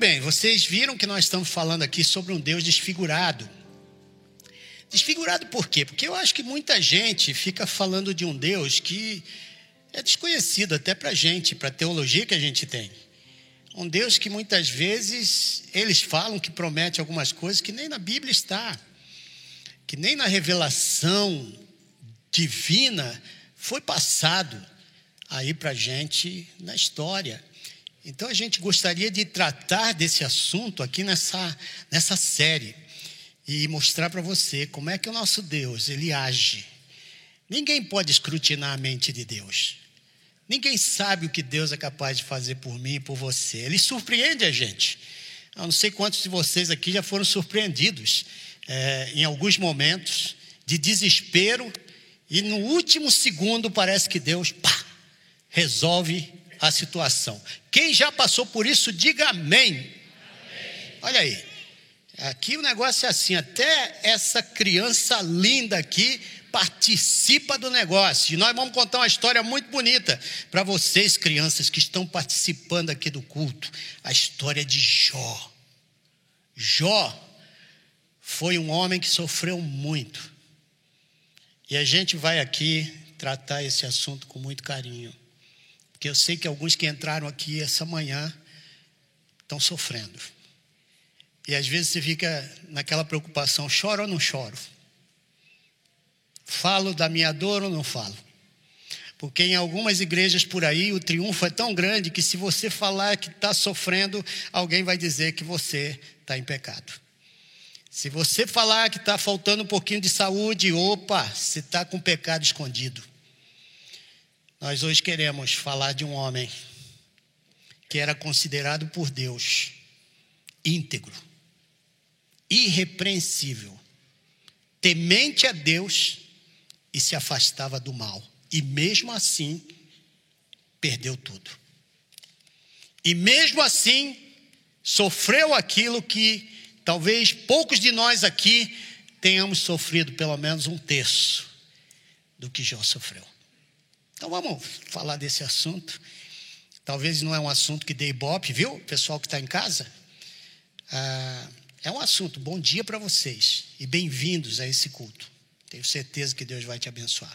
bem, vocês viram que nós estamos falando aqui sobre um Deus desfigurado. Desfigurado por quê? Porque eu acho que muita gente fica falando de um Deus que é desconhecido até para a gente, para a teologia que a gente tem. Um Deus que muitas vezes eles falam que promete algumas coisas que nem na Bíblia está, que nem na revelação divina foi passado aí para a gente na história. Então a gente gostaria de tratar desse assunto aqui nessa, nessa série e mostrar para você como é que o nosso Deus ele age. Ninguém pode escrutinar a mente de Deus. Ninguém sabe o que Deus é capaz de fazer por mim e por você. Ele surpreende a gente. Eu não sei quantos de vocês aqui já foram surpreendidos é, em alguns momentos de desespero e no último segundo parece que Deus pá, resolve a situação. Quem já passou por isso, diga amém. amém. Olha aí. Aqui o negócio é assim, até essa criança linda aqui participa do negócio. E nós vamos contar uma história muito bonita para vocês, crianças que estão participando aqui do culto. A história de Jó. Jó foi um homem que sofreu muito. E a gente vai aqui tratar esse assunto com muito carinho. Porque eu sei que alguns que entraram aqui essa manhã estão sofrendo. E às vezes você fica naquela preocupação: choro ou não choro? Falo da minha dor ou não falo? Porque em algumas igrejas por aí o triunfo é tão grande que se você falar que está sofrendo, alguém vai dizer que você está em pecado. Se você falar que está faltando um pouquinho de saúde, opa, você está com pecado escondido. Nós hoje queremos falar de um homem que era considerado por Deus íntegro, irrepreensível, temente a Deus e se afastava do mal. E mesmo assim, perdeu tudo. E mesmo assim, sofreu aquilo que talvez poucos de nós aqui tenhamos sofrido pelo menos um terço do que Jó sofreu. Então vamos falar desse assunto. Talvez não é um assunto que dê ibope, viu? Pessoal que está em casa. Ah, é um assunto. Bom dia para vocês e bem-vindos a esse culto. Tenho certeza que Deus vai te abençoar.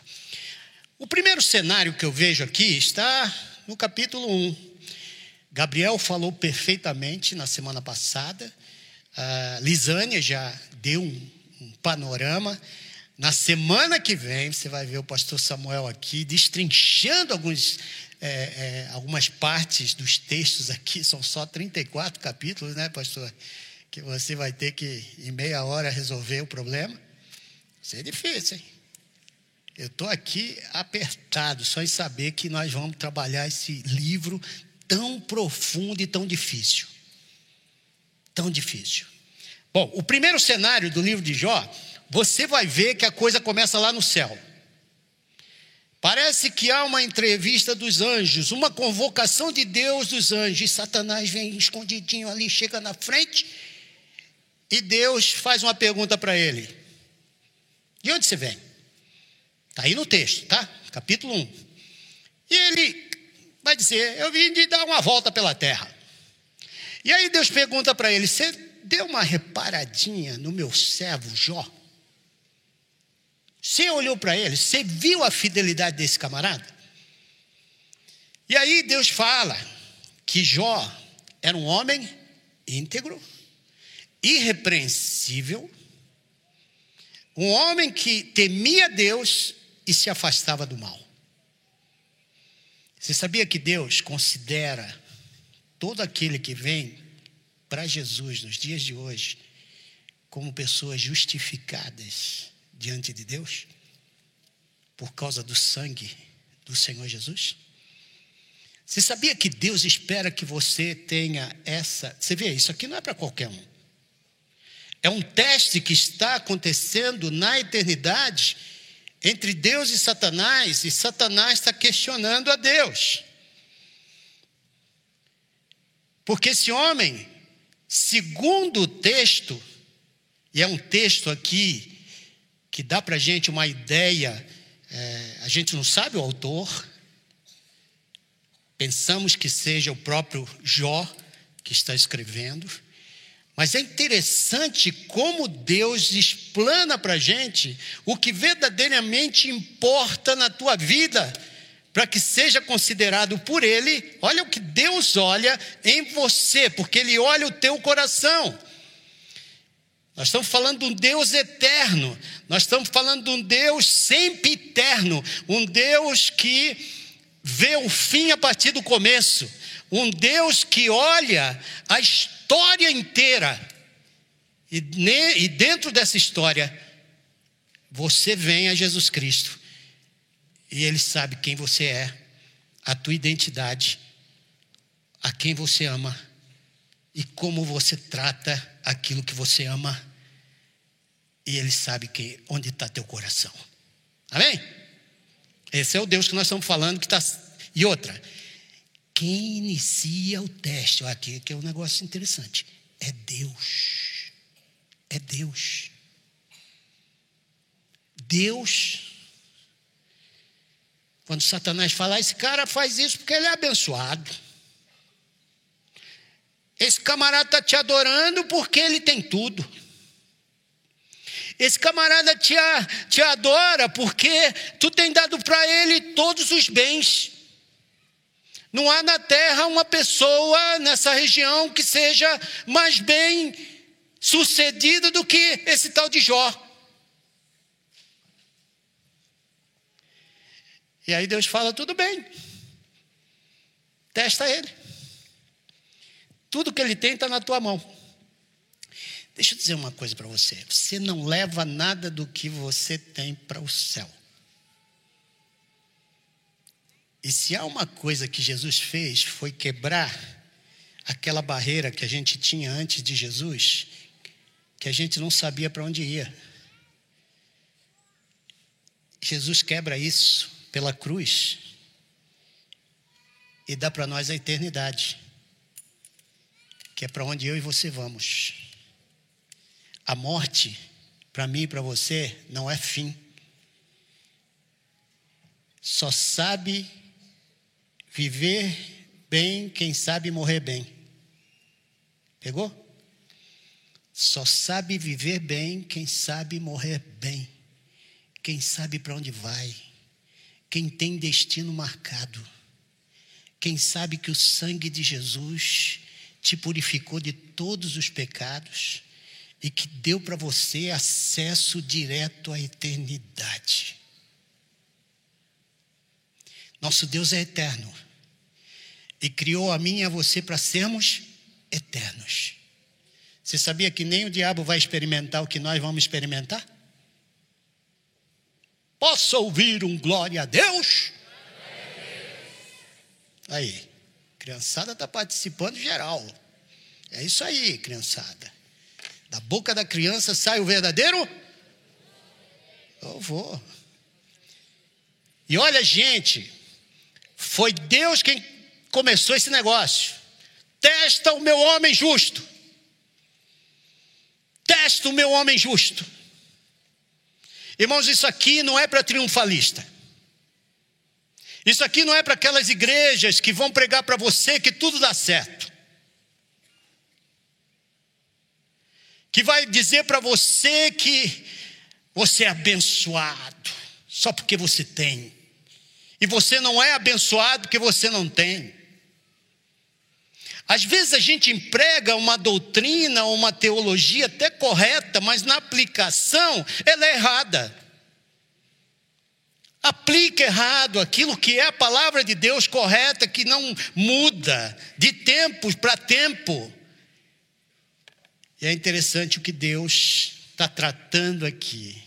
O primeiro cenário que eu vejo aqui está no capítulo 1. Gabriel falou perfeitamente na semana passada. Ah, Lisânia já deu um, um panorama na semana que vem, você vai ver o pastor Samuel aqui destrinchando alguns, é, é, algumas partes dos textos aqui, são só 34 capítulos, né, pastor? Que você vai ter que, em meia hora, resolver o problema. Isso é difícil, hein? Eu estou aqui apertado só em saber que nós vamos trabalhar esse livro tão profundo e tão difícil. Tão difícil. Bom, o primeiro cenário do livro de Jó você vai ver que a coisa começa lá no céu. Parece que há uma entrevista dos anjos, uma convocação de Deus dos anjos, e Satanás vem escondidinho ali, chega na frente, e Deus faz uma pergunta para ele: De onde você vem? Está aí no texto, tá? Capítulo 1. E ele vai dizer: Eu vim de dar uma volta pela terra. E aí Deus pergunta para ele: Você deu uma reparadinha no meu servo Jó? Você olhou para ele, você viu a fidelidade desse camarada? E aí Deus fala que Jó era um homem íntegro, irrepreensível, um homem que temia Deus e se afastava do mal. Você sabia que Deus considera todo aquele que vem para Jesus nos dias de hoje como pessoas justificadas diante de Deus? Por causa do sangue do Senhor Jesus? Você sabia que Deus espera que você tenha essa. Você vê, isso aqui não é para qualquer um. É um teste que está acontecendo na eternidade entre Deus e Satanás, e Satanás está questionando a Deus. Porque esse homem, segundo o texto, e é um texto aqui que dá para a gente uma ideia, é, a gente não sabe o autor, pensamos que seja o próprio Jó, que está escrevendo. Mas é interessante como Deus explana para a gente o que verdadeiramente importa na tua vida, para que seja considerado por Ele. Olha o que Deus olha em você, porque Ele olha o teu coração. Nós estamos falando de um Deus eterno, nós estamos falando de um Deus sempre eterno, um Deus que vê o fim a partir do começo, um Deus que olha a história inteira, e, ne, e dentro dessa história, você vem a Jesus Cristo, e Ele sabe quem você é, a tua identidade, a quem você ama e como você trata aquilo que você ama. E Ele sabe que, onde está teu coração. Amém? Esse é o Deus que nós estamos falando que está. E outra, quem inicia o teste, aqui que é um negócio interessante, é Deus. É Deus. Deus. Quando Satanás fala, esse cara faz isso porque ele é abençoado. Esse camarada está te adorando porque ele tem tudo. Esse camarada te, te adora porque tu tem dado para ele todos os bens. Não há na terra uma pessoa nessa região que seja mais bem sucedida do que esse tal de Jó. E aí Deus fala: tudo bem, testa ele. Tudo que ele tem está na tua mão. Deixa eu dizer uma coisa para você: você não leva nada do que você tem para o céu. E se há uma coisa que Jesus fez, foi quebrar aquela barreira que a gente tinha antes de Jesus, que a gente não sabia para onde ia. Jesus quebra isso pela cruz e dá para nós a eternidade que é para onde eu e você vamos. A morte, para mim e para você, não é fim. Só sabe viver bem quem sabe morrer bem. Pegou? Só sabe viver bem quem sabe morrer bem. Quem sabe para onde vai. Quem tem destino marcado. Quem sabe que o sangue de Jesus te purificou de todos os pecados e que deu para você acesso direto à eternidade. Nosso Deus é eterno e criou a mim e a você para sermos eternos. Você sabia que nem o diabo vai experimentar o que nós vamos experimentar? Posso ouvir um glória a Deus? Aí. Criançada está participando geral. É isso aí, criançada. Da boca da criança sai o verdadeiro? Eu vou. E olha, gente, foi Deus quem começou esse negócio. Testa o meu homem justo. Testa o meu homem justo. Irmãos, isso aqui não é para triunfalista. Isso aqui não é para aquelas igrejas que vão pregar para você que tudo dá certo. Que vai dizer para você que você é abençoado só porque você tem. E você não é abençoado porque você não tem. Às vezes a gente emprega uma doutrina, uma teologia até correta, mas na aplicação ela é errada aplica errado aquilo que é a palavra de Deus correta, que não muda de tempo para tempo. E é interessante o que Deus está tratando aqui.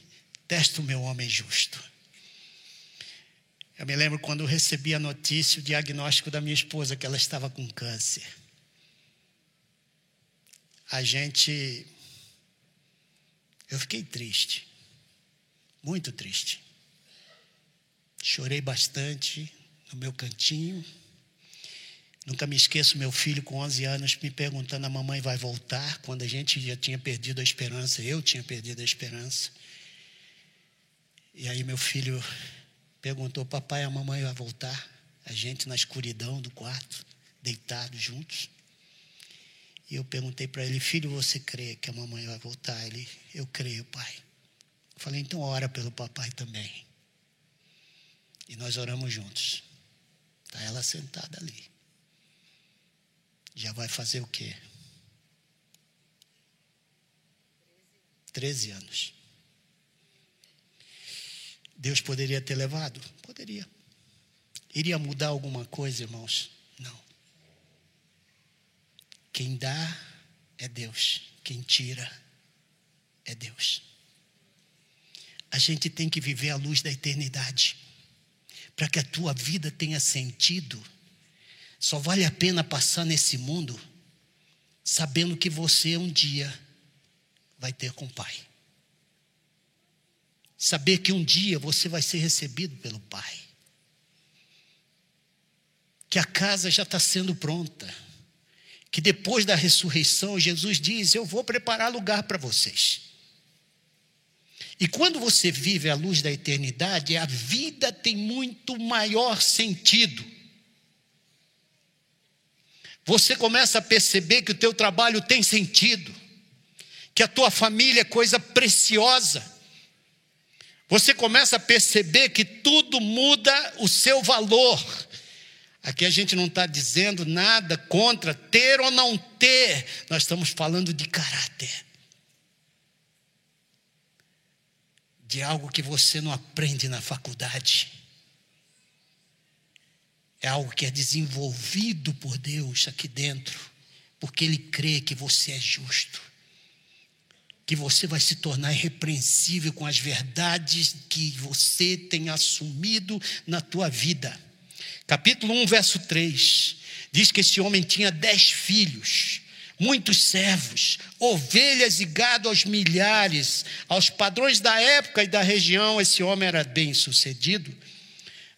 Testa o meu homem justo. Eu me lembro quando eu recebi a notícia, o diagnóstico da minha esposa, que ela estava com câncer. A gente. Eu fiquei triste. Muito triste. Chorei bastante no meu cantinho. Nunca me esqueço meu filho com 11 anos me perguntando: a mamãe vai voltar? Quando a gente já tinha perdido a esperança, eu tinha perdido a esperança. E aí meu filho perguntou: papai, a mamãe vai voltar? A gente na escuridão do quarto, deitados juntos. E eu perguntei para ele, filho, você crê que a mamãe vai voltar? Ele, eu creio, pai. Falei, então ora pelo papai também. E nós oramos juntos. Está ela sentada ali. Já vai fazer o quê? Treze anos. Deus poderia ter levado? Poderia. Iria mudar alguma coisa, irmãos? Não. Quem dá é Deus, quem tira é Deus. A gente tem que viver à luz da eternidade, para que a tua vida tenha sentido. Só vale a pena passar nesse mundo sabendo que você um dia vai ter com o Pai. Saber que um dia você vai ser recebido pelo Pai. Que a casa já está sendo pronta que depois da ressurreição, Jesus diz: Eu vou preparar lugar para vocês. E quando você vive à luz da eternidade, a vida tem muito maior sentido. Você começa a perceber que o teu trabalho tem sentido, que a tua família é coisa preciosa. Você começa a perceber que tudo muda o seu valor Aqui a gente não está dizendo nada contra ter ou não ter, nós estamos falando de caráter. De algo que você não aprende na faculdade. É algo que é desenvolvido por Deus aqui dentro, porque Ele crê que você é justo, que você vai se tornar irrepreensível com as verdades que você tem assumido na tua vida capítulo 1, verso 3, diz que esse homem tinha dez filhos, muitos servos, ovelhas e gado aos milhares. Aos padrões da época e da região, esse homem era bem sucedido.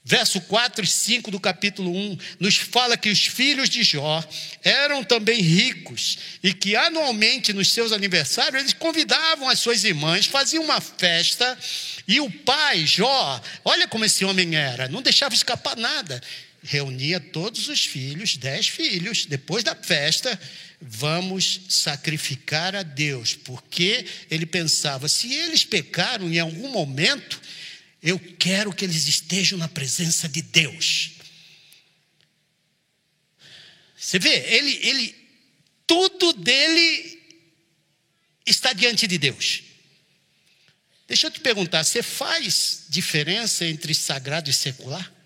Verso 4 e 5 do capítulo 1 nos fala que os filhos de Jó eram também ricos e que anualmente nos seus aniversários eles convidavam as suas irmãs, faziam uma festa e o pai, Jó, olha como esse homem era, não deixava escapar nada. Reunia todos os filhos, dez filhos, depois da festa, vamos sacrificar a Deus, porque ele pensava: se eles pecaram em algum momento, eu quero que eles estejam na presença de Deus. Você vê, ele, ele, tudo dele está diante de Deus. Deixa eu te perguntar: você faz diferença entre sagrado e secular?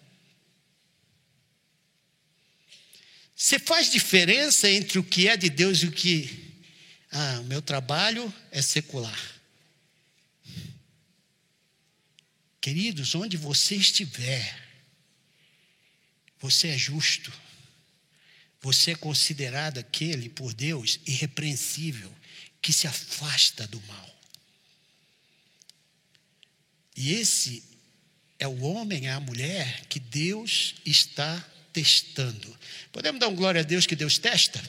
Você faz diferença entre o que é de Deus e o que. Ah, o meu trabalho é secular. Queridos, onde você estiver, você é justo. Você é considerado aquele por Deus irrepreensível, que se afasta do mal. E esse é o homem, é a mulher que Deus está testando. Podemos dar um glória a Deus que Deus testa?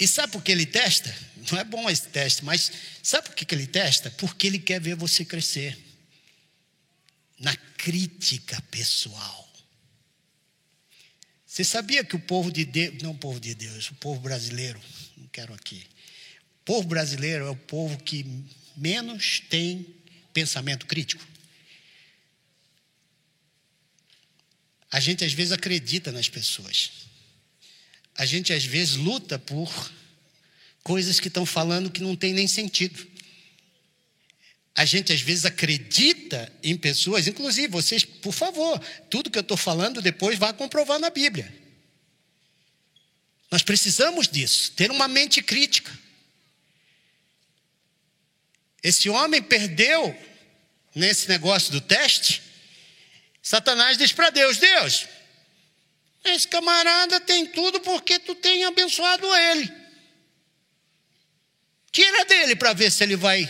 E sabe por que ele testa? Não é bom esse teste, mas sabe por que ele testa? Porque ele quer ver você crescer. Na crítica pessoal. Você sabia que o povo de Deus, não o povo de Deus, o povo brasileiro, não quero aqui. O povo brasileiro é o povo que menos tem pensamento crítico. A gente às vezes acredita nas pessoas. A gente às vezes luta por coisas que estão falando que não tem nem sentido. A gente às vezes acredita em pessoas, inclusive vocês, por favor, tudo que eu estou falando depois vá comprovar na Bíblia. Nós precisamos disso, ter uma mente crítica. Esse homem perdeu nesse negócio do teste, Satanás diz para Deus: Deus, esse camarada tem tudo porque tu tem abençoado ele. Tira dele para ver se ele vai.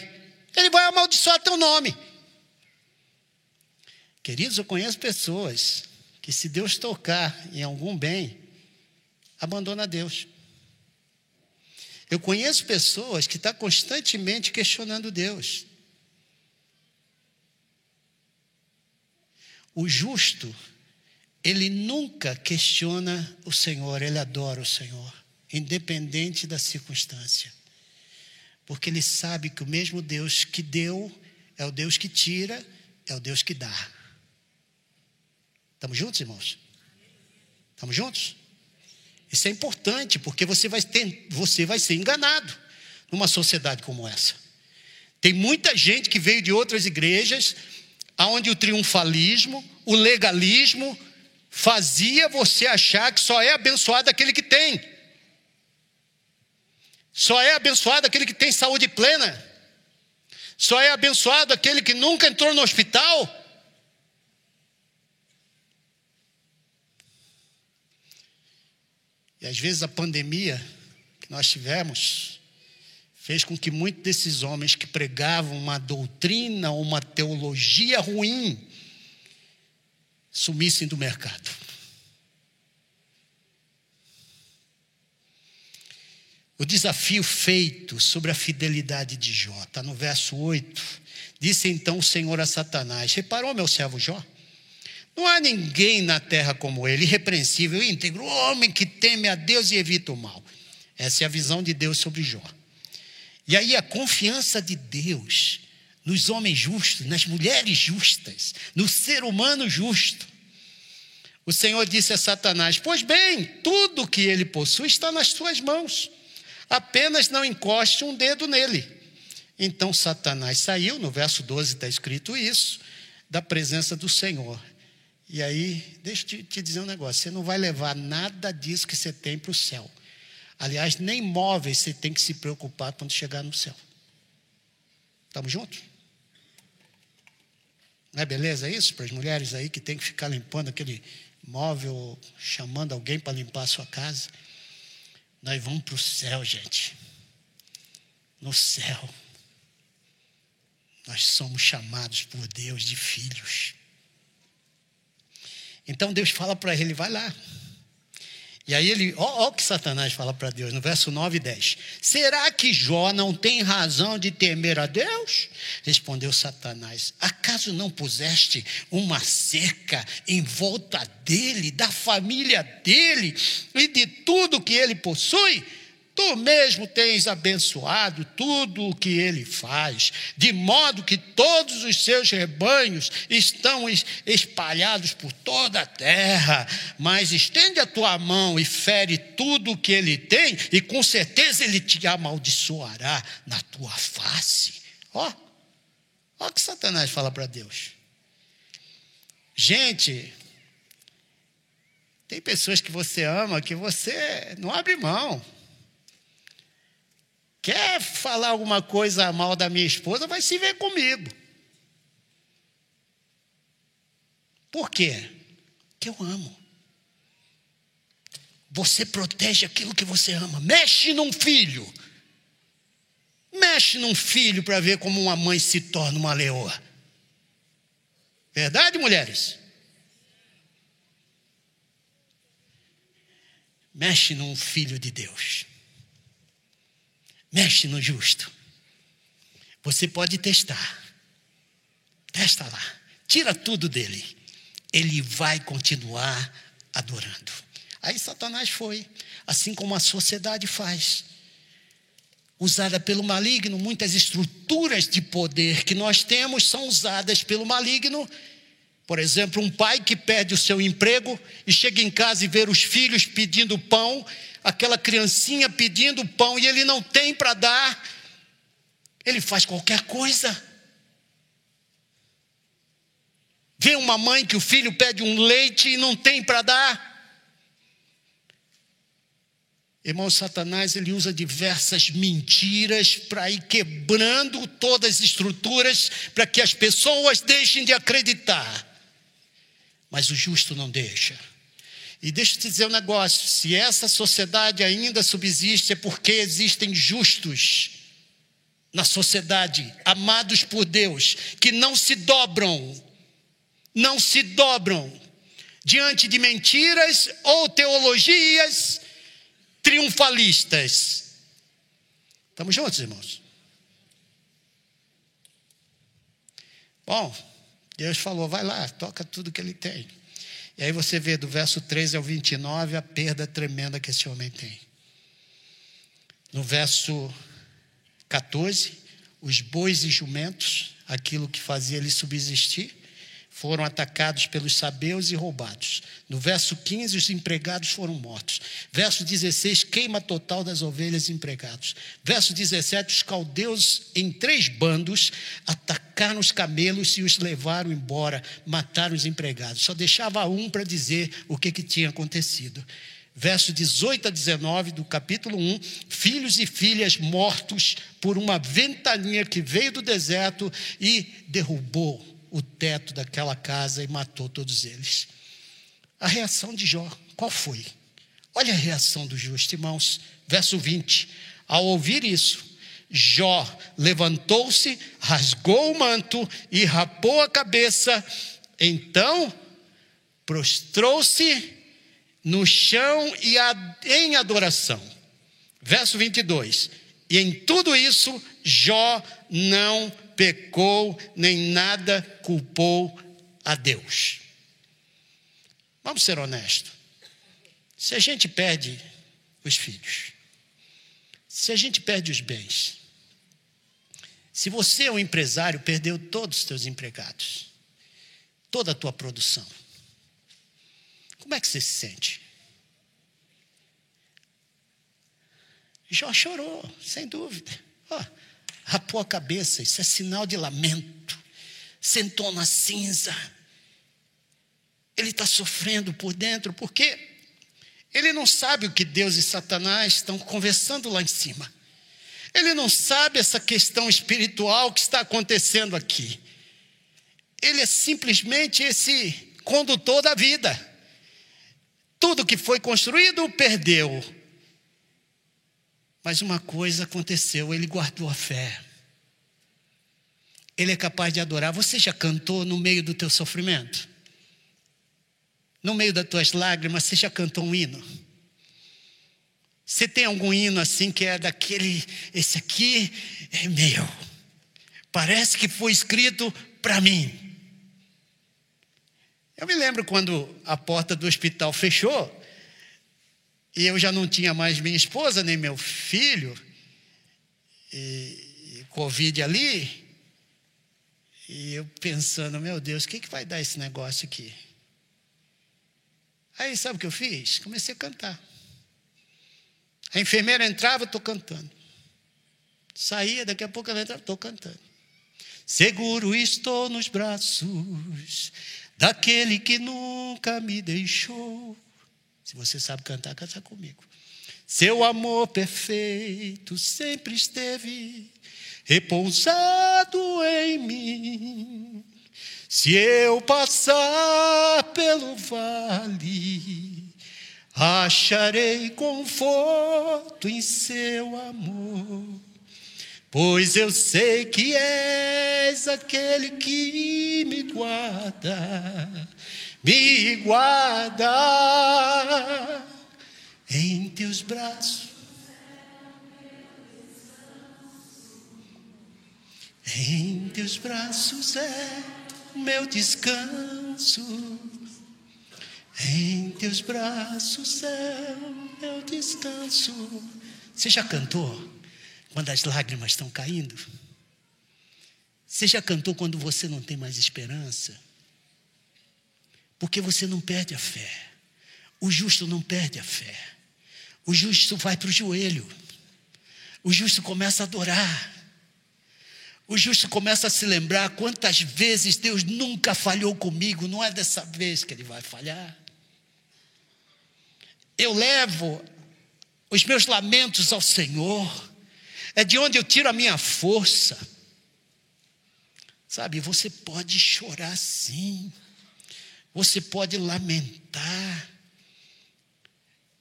Ele vai amaldiçoar teu nome. Queridos, eu conheço pessoas que, se Deus tocar em algum bem, abandona Deus. Eu conheço pessoas que estão constantemente questionando Deus. O justo, ele nunca questiona o Senhor, ele adora o Senhor. independente da circunstância. Porque ele sabe que o mesmo Deus que deu é o Deus que tira, é o Deus que dá. Estamos juntos, irmãos? Estamos juntos? Isso é importante, porque você vai, ter, você vai ser enganado numa sociedade como essa. Tem muita gente que veio de outras igrejas, onde o triunfalismo, o legalismo, fazia você achar que só é abençoado aquele que tem. Só é abençoado aquele que tem saúde plena. Só é abençoado aquele que nunca entrou no hospital. E às vezes a pandemia que nós tivemos fez com que muitos desses homens que pregavam uma doutrina, uma teologia ruim, sumissem do mercado. O desafio feito sobre a fidelidade de Jó, está no verso 8. Disse então o Senhor a Satanás: Reparou, meu servo Jó? Não há ninguém na terra como ele, irrepreensível, íntegro, homem que teme a Deus e evita o mal. Essa é a visão de Deus sobre Jó. E aí a confiança de Deus nos homens justos, nas mulheres justas, no ser humano justo. O Senhor disse a Satanás: Pois bem, tudo que ele possui está nas tuas mãos, apenas não encoste um dedo nele. Então Satanás saiu, no verso 12 está escrito isso, da presença do Senhor. E aí, deixa eu te dizer um negócio: você não vai levar nada disso que você tem para o céu. Aliás, nem móveis você tem que se preocupar quando chegar no céu. Estamos juntos? Não é beleza isso para as mulheres aí que tem que ficar limpando aquele móvel, chamando alguém para limpar a sua casa? Nós vamos para o céu, gente. No céu. Nós somos chamados por Deus de filhos. Então Deus fala para ele: vai lá. E aí ele, ó, o que Satanás fala para Deus no verso 9 e 10. Será que Jó não tem razão de temer a Deus? Respondeu Satanás: Acaso não puseste uma cerca em volta dele, da família dele e de tudo que ele possui? Tu mesmo tens abençoado tudo o que ele faz, de modo que todos os seus rebanhos estão espalhados por toda a terra. Mas estende a tua mão e fere tudo o que ele tem, e com certeza ele te amaldiçoará na tua face. Ó, ó que Satanás fala para Deus. Gente, tem pessoas que você ama que você não abre mão. Quer falar alguma coisa mal da minha esposa, vai se ver comigo. Por quê? Que eu amo. Você protege aquilo que você ama. Mexe num filho. Mexe num filho para ver como uma mãe se torna uma leoa. Verdade, mulheres? Mexe num filho de Deus. Mexe no justo. Você pode testar. Testa lá. Tira tudo dele. Ele vai continuar adorando. Aí Satanás foi, assim como a sociedade faz. Usada pelo maligno, muitas estruturas de poder que nós temos são usadas pelo maligno. Por exemplo, um pai que perde o seu emprego e chega em casa e vê os filhos pedindo pão, aquela criancinha pedindo pão e ele não tem para dar, ele faz qualquer coisa. Vê uma mãe que o filho pede um leite e não tem para dar. Irmão, Satanás ele usa diversas mentiras para ir quebrando todas as estruturas para que as pessoas deixem de acreditar. Mas o justo não deixa. E deixa eu te dizer um negócio: se essa sociedade ainda subsiste, é porque existem justos na sociedade, amados por Deus, que não se dobram, não se dobram diante de mentiras ou teologias triunfalistas. Estamos juntos, irmãos? Bom, Deus falou: vai lá, toca tudo que ele tem. E aí você vê do verso 13 ao 29 a perda tremenda que esse homem tem. No verso 14, os bois e jumentos, aquilo que fazia ele subsistir, foram atacados pelos sabeus e roubados. No verso 15, os empregados foram mortos. Verso 16, queima total das ovelhas e empregados. Verso 17, os caldeus em três bandos atacaram os camelos e os levaram embora, mataram os empregados. Só deixava um para dizer o que, que tinha acontecido. Verso 18 a 19 do capítulo 1: Filhos e filhas mortos por uma ventania que veio do deserto e derrubou o teto daquela casa e matou todos eles. A reação de Jó, qual foi? Olha a reação do justo, irmãos. Verso 20. Ao ouvir isso, Jó levantou-se, rasgou o manto e rapou a cabeça. Então, prostrou-se no chão e em adoração. Verso 22. E em tudo isso, Jó não pecou, nem nada culpou a Deus. Vamos ser honestos. Se a gente perde os filhos, se a gente perde os bens, se você é um empresário, perdeu todos os seus empregados, toda a tua produção, como é que você se sente? Jó chorou, sem dúvida. Oh, rapou a cabeça, isso é sinal de lamento. Sentou na cinza. Ele está sofrendo por dentro, porque ele não sabe o que Deus e Satanás estão conversando lá em cima. Ele não sabe essa questão espiritual que está acontecendo aqui. Ele é simplesmente esse condutor da vida. Tudo que foi construído, perdeu. Mas uma coisa aconteceu, ele guardou a fé. Ele é capaz de adorar. Você já cantou no meio do teu sofrimento? No meio das tuas lágrimas, você já cantou um hino? Você tem algum hino assim que é daquele, esse aqui é meu. Parece que foi escrito para mim. Eu me lembro quando a porta do hospital fechou, e eu já não tinha mais minha esposa, nem meu filho, e, e Covid ali. E eu pensando, meu Deus, o que, que vai dar esse negócio aqui? Aí sabe o que eu fiz? Comecei a cantar. A enfermeira entrava, estou cantando. Saía, daqui a pouco ela entrava, estou cantando. Seguro estou nos braços daquele que nunca me deixou. Se você sabe cantar, canta comigo. Seu amor perfeito sempre esteve repousado em mim. Se eu passar pelo vale, acharei conforto em seu amor. Pois eu sei que és aquele que me guarda me guarda em teus braços. Em teus braços é meu descanso. Em teus braços é meu descanso. Você já cantou quando as lágrimas estão caindo? Você já cantou quando você não tem mais esperança? Porque você não perde a fé. O justo não perde a fé. O justo vai para o joelho. O justo começa a adorar. O justo começa a se lembrar quantas vezes Deus nunca falhou comigo, não é dessa vez que Ele vai falhar. Eu levo os meus lamentos ao Senhor, é de onde eu tiro a minha força. Sabe, você pode chorar sim. Você pode lamentar.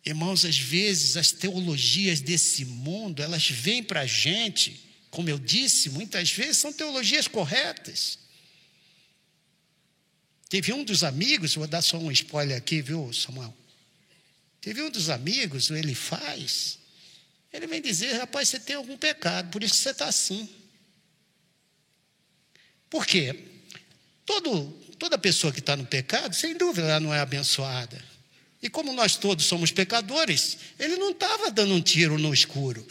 Irmãos, às vezes as teologias desse mundo, elas vêm para a gente, como eu disse, muitas vezes são teologias corretas. Teve um dos amigos, vou dar só um spoiler aqui, viu, Samuel? Teve um dos amigos, ele faz, ele vem dizer, rapaz, você tem algum pecado, por isso que você está assim. Por quê? Todo toda pessoa que está no pecado, sem dúvida, ela não é abençoada. E como nós todos somos pecadores, ele não estava dando um tiro no escuro.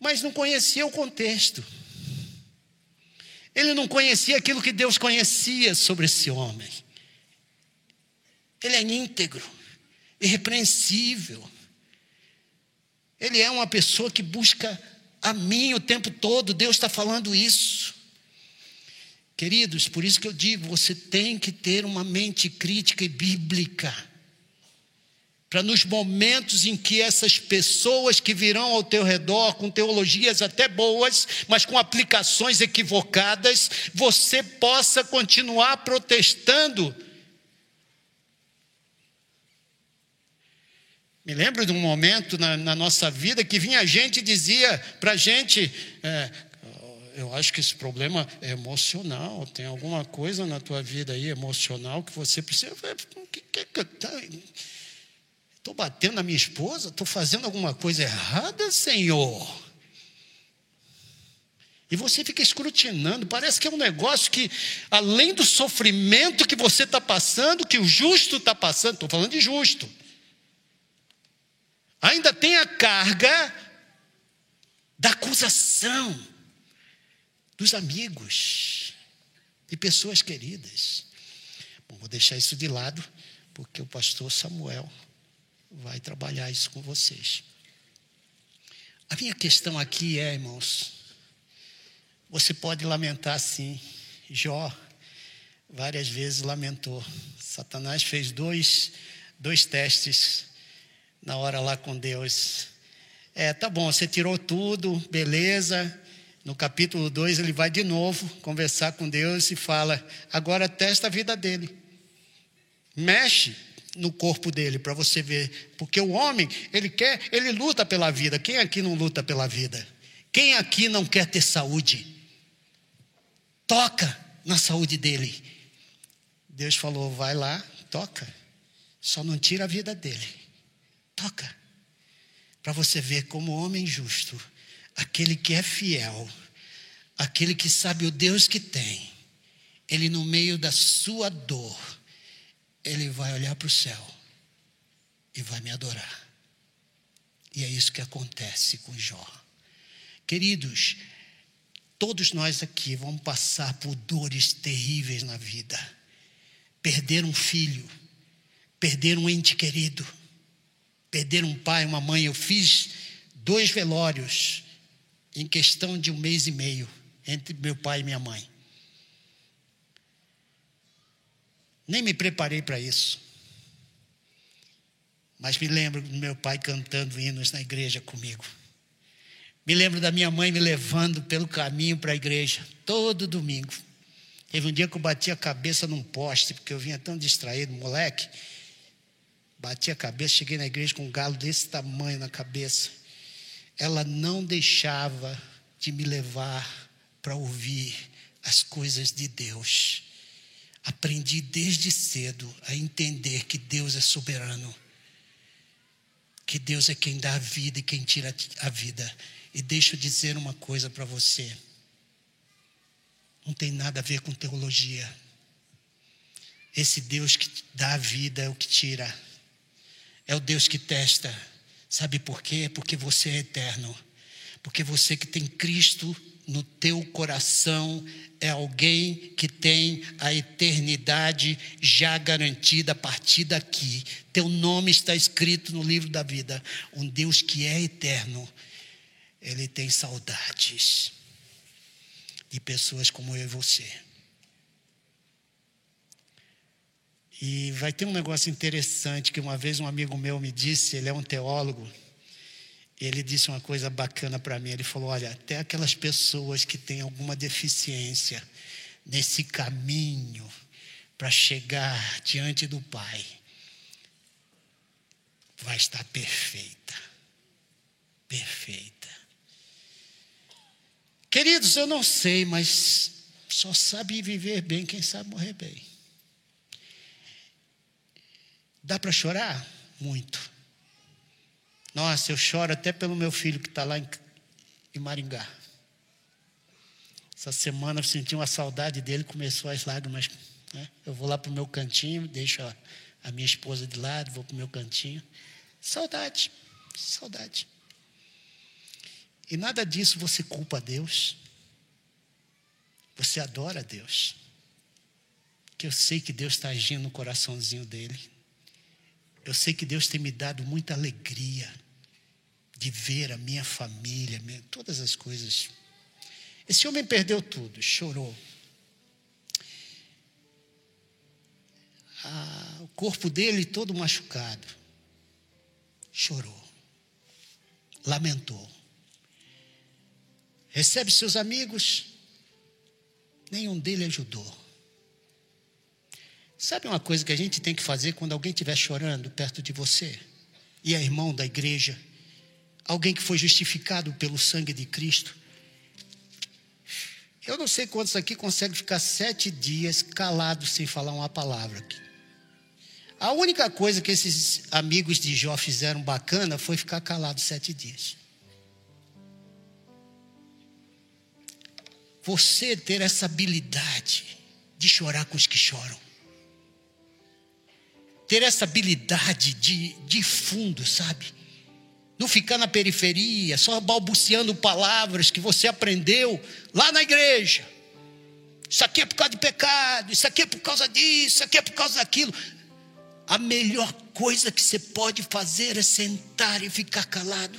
mas não conhecia o contexto. Ele não conhecia aquilo que Deus conhecia sobre esse homem. Ele é íntegro, irrepreensível. Ele é uma pessoa que busca a mim o tempo todo. Deus está falando isso. Queridos, por isso que eu digo, você tem que ter uma mente crítica e bíblica para nos momentos em que essas pessoas que virão ao teu redor com teologias até boas, mas com aplicações equivocadas, você possa continuar protestando. Me lembro de um momento na, na nossa vida que vinha gente e dizia para a gente: é, eu acho que esse problema é emocional, tem alguma coisa na tua vida aí emocional que você precisa. Que, que, tá Estou batendo na minha esposa? Estou fazendo alguma coisa errada, Senhor? E você fica escrutinando, parece que é um negócio que, além do sofrimento que você está passando, que o justo está passando, estou falando de justo, ainda tem a carga da acusação dos amigos, de pessoas queridas. Bom, vou deixar isso de lado, porque o pastor Samuel vai trabalhar isso com vocês. A minha questão aqui é, irmãos, você pode lamentar sim. Jó várias vezes lamentou. Satanás fez dois, dois testes na hora lá com Deus. É, tá bom, você tirou tudo, beleza. No capítulo 2 ele vai de novo conversar com Deus e fala: agora testa a vida dele. Mexe, no corpo dele para você ver, porque o homem, ele quer, ele luta pela vida. Quem aqui não luta pela vida? Quem aqui não quer ter saúde? Toca na saúde dele. Deus falou: vai lá, toca. Só não tira a vida dele. Toca. Para você ver como homem justo, aquele que é fiel, aquele que sabe o Deus que tem, ele no meio da sua dor, ele vai olhar para o céu e vai me adorar. E é isso que acontece com Jó. Queridos, todos nós aqui vamos passar por dores terríveis na vida. Perder um filho, perder um ente querido, perder um pai, uma mãe. Eu fiz dois velórios em questão de um mês e meio entre meu pai e minha mãe. Nem me preparei para isso. Mas me lembro do meu pai cantando hinos na igreja comigo. Me lembro da minha mãe me levando pelo caminho para a igreja, todo domingo. Teve um dia que eu bati a cabeça num poste, porque eu vinha tão distraído, moleque. Bati a cabeça, cheguei na igreja com um galo desse tamanho na cabeça. Ela não deixava de me levar para ouvir as coisas de Deus aprendi desde cedo a entender que Deus é soberano, que Deus é quem dá a vida e quem tira a vida. E deixa eu dizer uma coisa para você: não tem nada a ver com teologia. Esse Deus que dá a vida é o que tira, é o Deus que testa. Sabe por quê? Porque você é eterno. Porque você que tem Cristo no teu coração é alguém que tem a eternidade já garantida a partir daqui. Teu nome está escrito no livro da vida. Um Deus que é eterno, ele tem saudades de pessoas como eu e você. E vai ter um negócio interessante que uma vez um amigo meu me disse, ele é um teólogo ele disse uma coisa bacana para mim. Ele falou: Olha, até aquelas pessoas que têm alguma deficiência nesse caminho para chegar diante do Pai, vai estar perfeita. Perfeita. Queridos, eu não sei, mas só sabe viver bem quem sabe morrer bem. Dá para chorar? Muito. Nossa, eu choro até pelo meu filho que está lá em, em Maringá. Essa semana eu senti uma saudade dele, começou as lágrimas. Né? Eu vou lá para o meu cantinho, deixo a, a minha esposa de lado, vou para o meu cantinho. Saudade, saudade. E nada disso você culpa Deus. Você adora Deus. Que eu sei que Deus está agindo no coraçãozinho dele. Eu sei que Deus tem me dado muita alegria de ver a minha família, todas as coisas. Esse homem perdeu tudo, chorou. Ah, o corpo dele todo machucado. Chorou. Lamentou. Recebe seus amigos, nenhum dele ajudou. Sabe uma coisa que a gente tem que fazer quando alguém estiver chorando perto de você? E é irmão da igreja, alguém que foi justificado pelo sangue de Cristo. Eu não sei quantos aqui conseguem ficar sete dias calados sem falar uma palavra. A única coisa que esses amigos de Jó fizeram bacana foi ficar calado sete dias. Você ter essa habilidade de chorar com os que choram ter essa habilidade de, de fundo, sabe? Não ficar na periferia, só balbuciando palavras que você aprendeu lá na igreja. Isso aqui é por causa de pecado, isso aqui é por causa disso, isso aqui é por causa daquilo. A melhor coisa que você pode fazer é sentar e ficar calado.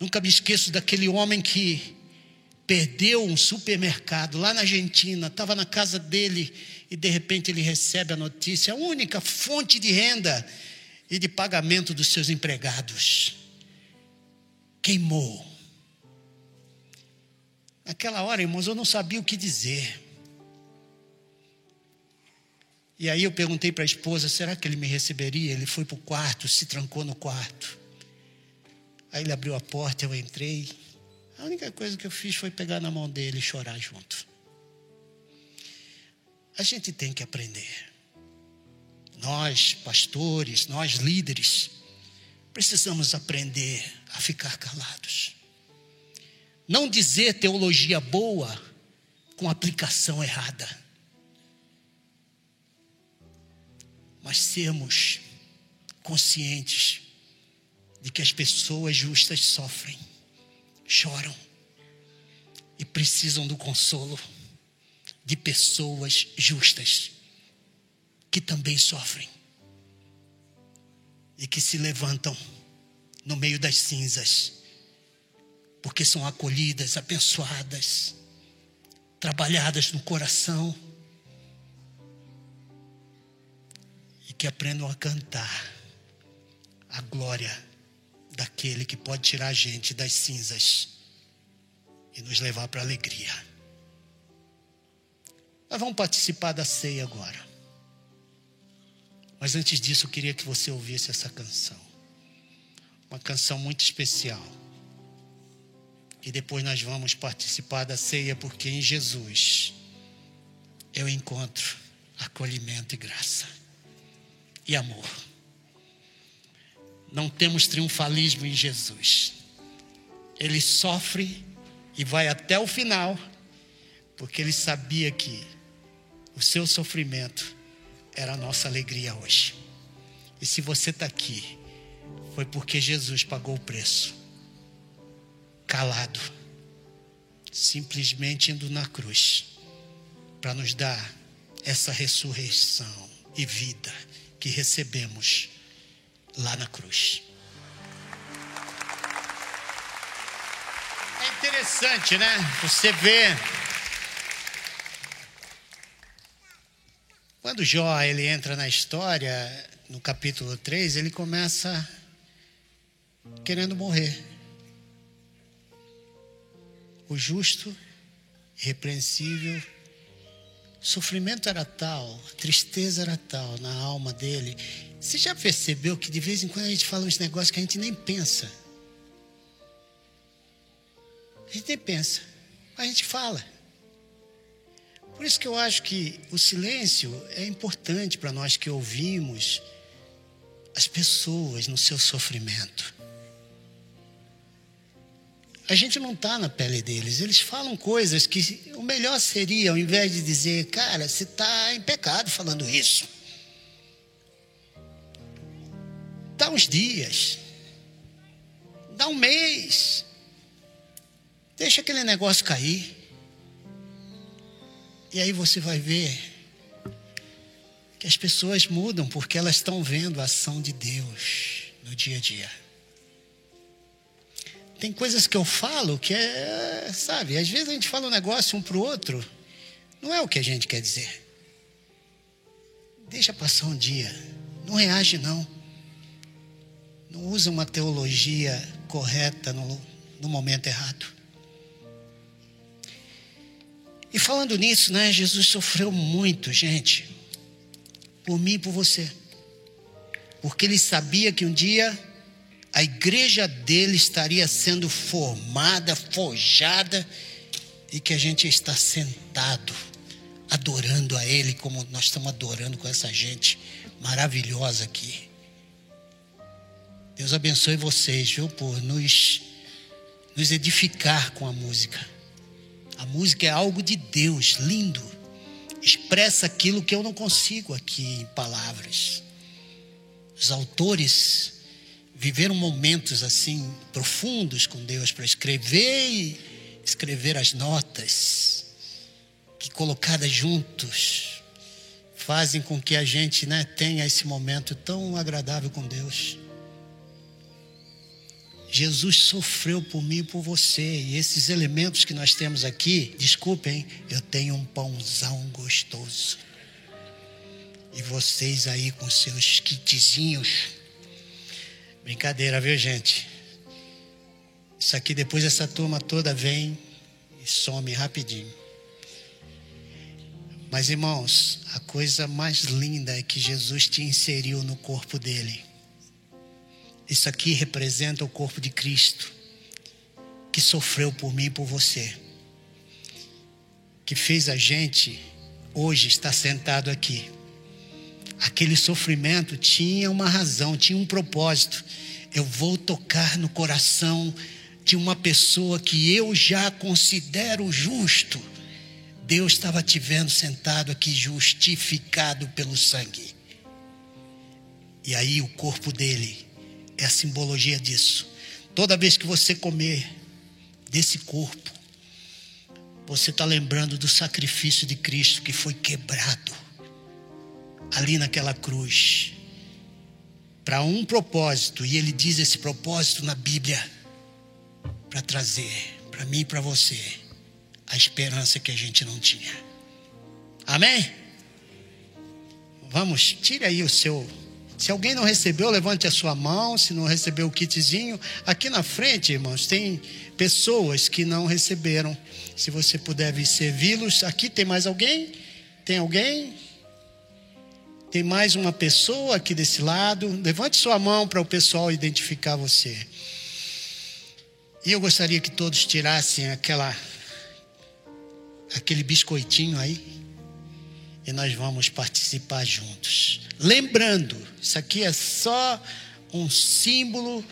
Nunca me esqueço daquele homem que perdeu um supermercado lá na Argentina, estava na casa dele e de repente ele recebe a notícia, a única fonte de renda e de pagamento dos seus empregados. Queimou. Naquela hora, irmãos, eu não sabia o que dizer. E aí eu perguntei para a esposa: será que ele me receberia? Ele foi para o quarto, se trancou no quarto. Aí ele abriu a porta, eu entrei. A única coisa que eu fiz foi pegar na mão dele e chorar junto. A gente tem que aprender. Nós, pastores, nós líderes, precisamos aprender a ficar calados. Não dizer teologia boa com aplicação errada. Mas sermos conscientes de que as pessoas justas sofrem, choram e precisam do consolo de pessoas justas que também sofrem e que se levantam no meio das cinzas, porque são acolhidas, abençoadas, trabalhadas no coração e que aprendam a cantar a glória daquele que pode tirar a gente das cinzas e nos levar para a alegria. Nós vamos participar da ceia agora. Mas antes disso, eu queria que você ouvisse essa canção. Uma canção muito especial. E depois nós vamos participar da ceia, porque em Jesus eu encontro acolhimento e graça e amor. Não temos triunfalismo em Jesus. Ele sofre e vai até o final, porque ele sabia que o seu sofrimento era a nossa alegria hoje. E se você está aqui, foi porque Jesus pagou o preço. Calado. Simplesmente indo na cruz. Para nos dar essa ressurreição e vida que recebemos lá na cruz. É interessante, né? Você vê Quando Jó ele entra na história, no capítulo 3, ele começa querendo morrer. O justo, irrepreensível, sofrimento era tal, tristeza era tal na alma dele. Você já percebeu que de vez em quando a gente fala uns negócios que a gente nem pensa? A gente nem pensa, a gente fala. Por isso que eu acho que o silêncio é importante para nós que ouvimos as pessoas no seu sofrimento. A gente não está na pele deles, eles falam coisas que o melhor seria, ao invés de dizer, cara, você está em pecado falando isso. Dá uns dias, dá um mês. Deixa aquele negócio cair. E aí você vai ver que as pessoas mudam porque elas estão vendo a ação de Deus no dia a dia. Tem coisas que eu falo que é, sabe, às vezes a gente fala um negócio um para o outro, não é o que a gente quer dizer. Deixa passar um dia, não reage não. Não usa uma teologia correta no, no momento errado. E falando nisso, né, Jesus sofreu muito, gente, por mim e por você. Porque ele sabia que um dia a igreja dele estaria sendo formada, forjada, e que a gente está sentado, adorando a Ele, como nós estamos adorando com essa gente maravilhosa aqui. Deus abençoe vocês, viu, por nos, nos edificar com a música. A música é algo de Deus, lindo. Expressa aquilo que eu não consigo aqui em palavras. Os autores viveram momentos assim profundos com Deus para escrever e escrever as notas que colocadas juntos fazem com que a gente né, tenha esse momento tão agradável com Deus. Jesus sofreu por mim e por você. E esses elementos que nós temos aqui, desculpem, eu tenho um pãozão gostoso. E vocês aí com seus kitzinhos Brincadeira, viu, gente? Isso aqui, depois essa turma toda vem e some rapidinho. Mas, irmãos, a coisa mais linda é que Jesus te inseriu no corpo dele. Isso aqui representa o corpo de Cristo, que sofreu por mim e por você, que fez a gente hoje estar sentado aqui aquele sofrimento tinha uma razão, tinha um propósito. Eu vou tocar no coração de uma pessoa que eu já considero justo. Deus estava te vendo sentado aqui, justificado pelo sangue. E aí o corpo dele é a simbologia disso. Toda vez que você comer desse corpo, você está lembrando do sacrifício de Cristo que foi quebrado ali naquela cruz para um propósito, e ele diz esse propósito na Bíblia para trazer para mim e para você a esperança que a gente não tinha. Amém? Vamos, tire aí o seu. Se alguém não recebeu, levante a sua mão. Se não recebeu o kitzinho, aqui na frente, irmãos, tem pessoas que não receberam. Se você puder servi-los, aqui tem mais alguém? Tem alguém? Tem mais uma pessoa aqui desse lado. Levante sua mão para o pessoal identificar você. E eu gostaria que todos tirassem aquela aquele biscoitinho aí e nós vamos participar juntos. Lembrando, isso aqui é só um símbolo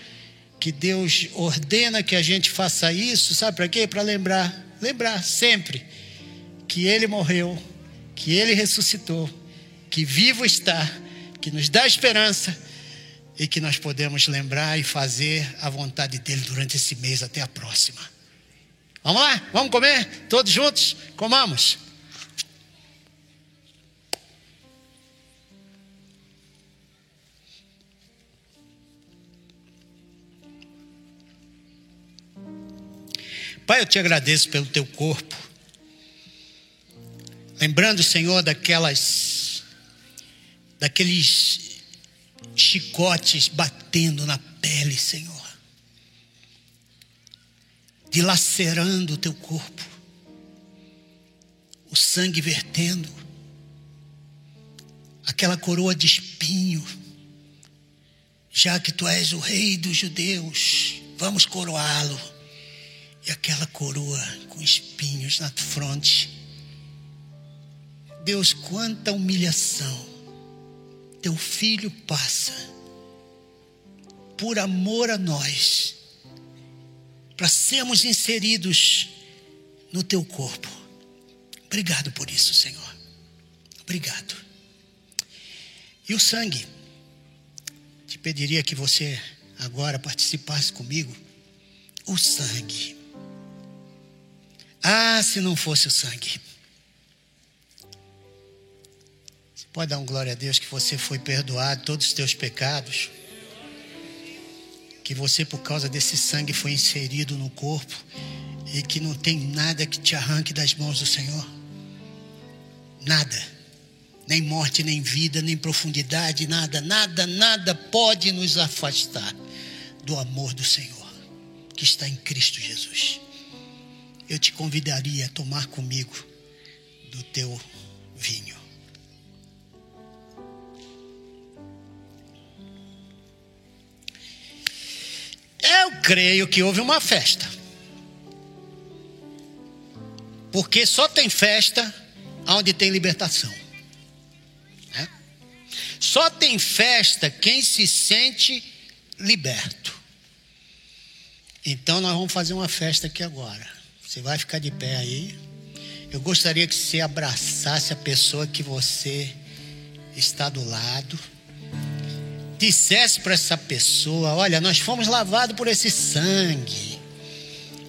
que Deus ordena que a gente faça isso, sabe para quê? Para lembrar, lembrar sempre que ele morreu, que ele ressuscitou que vivo está, que nos dá esperança e que nós podemos lembrar e fazer a vontade dele durante esse mês até a próxima. Vamos lá? Vamos comer? Todos juntos? Comamos. Pai, eu te agradeço pelo teu corpo. Lembrando, Senhor, daquelas daqueles chicotes batendo na pele, Senhor, dilacerando o teu corpo, o sangue vertendo, aquela coroa de espinho, já que tu és o rei dos judeus, vamos coroá-lo. E aquela coroa com espinhos na fronte. Deus, quanta humilhação teu filho passa por amor a nós, para sermos inseridos no teu corpo. Obrigado por isso, Senhor. Obrigado. E o sangue? Te pediria que você agora participasse comigo o sangue. Ah, se não fosse o sangue. Você pode dar um glória a Deus que você foi perdoado todos os teus pecados. Que você, por causa desse sangue, foi inserido no corpo e que não tem nada que te arranque das mãos do Senhor. Nada. Nem morte, nem vida, nem profundidade, nada, nada, nada pode nos afastar do amor do Senhor, que está em Cristo Jesus. Eu te convidaria a tomar comigo do teu vinho. Eu creio que houve uma festa. Porque só tem festa onde tem libertação. Né? Só tem festa quem se sente liberto. Então nós vamos fazer uma festa aqui agora. Você vai ficar de pé aí. Eu gostaria que você abraçasse a pessoa que você está do lado. Dissesse para essa pessoa: Olha, nós fomos lavados por esse sangue.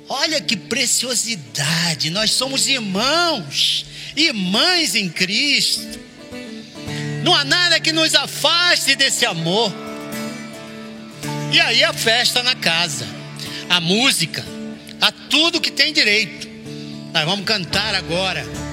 Olha que preciosidade, nós somos irmãos, irmãs em Cristo. Não há nada que nos afaste desse amor. E aí a festa na casa, a música, a tudo que tem direito. Nós vamos cantar agora.